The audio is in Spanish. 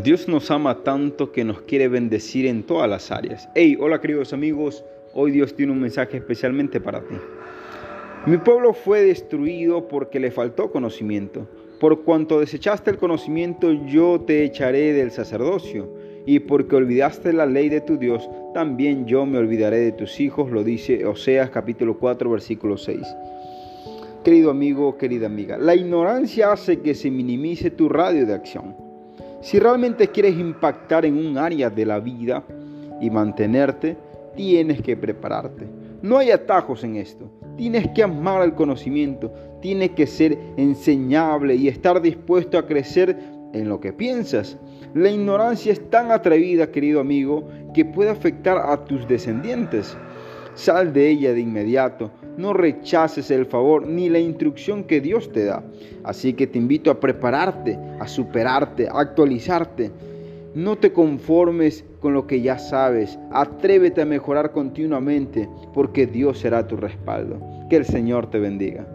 Dios nos ama tanto que nos quiere bendecir en todas las áreas. Hey, hola queridos amigos, hoy Dios tiene un mensaje especialmente para ti. Mi pueblo fue destruido porque le faltó conocimiento. Por cuanto desechaste el conocimiento, yo te echaré del sacerdocio. Y porque olvidaste la ley de tu Dios, también yo me olvidaré de tus hijos, lo dice Oseas capítulo 4, versículo 6. Querido amigo, querida amiga, la ignorancia hace que se minimice tu radio de acción. Si realmente quieres impactar en un área de la vida y mantenerte, tienes que prepararte. No hay atajos en esto. Tienes que amar el conocimiento, tienes que ser enseñable y estar dispuesto a crecer en lo que piensas. La ignorancia es tan atrevida, querido amigo, que puede afectar a tus descendientes. Sal de ella de inmediato, no rechaces el favor ni la instrucción que Dios te da. Así que te invito a prepararte, a superarte, a actualizarte. No te conformes con lo que ya sabes, atrévete a mejorar continuamente porque Dios será tu respaldo. Que el Señor te bendiga.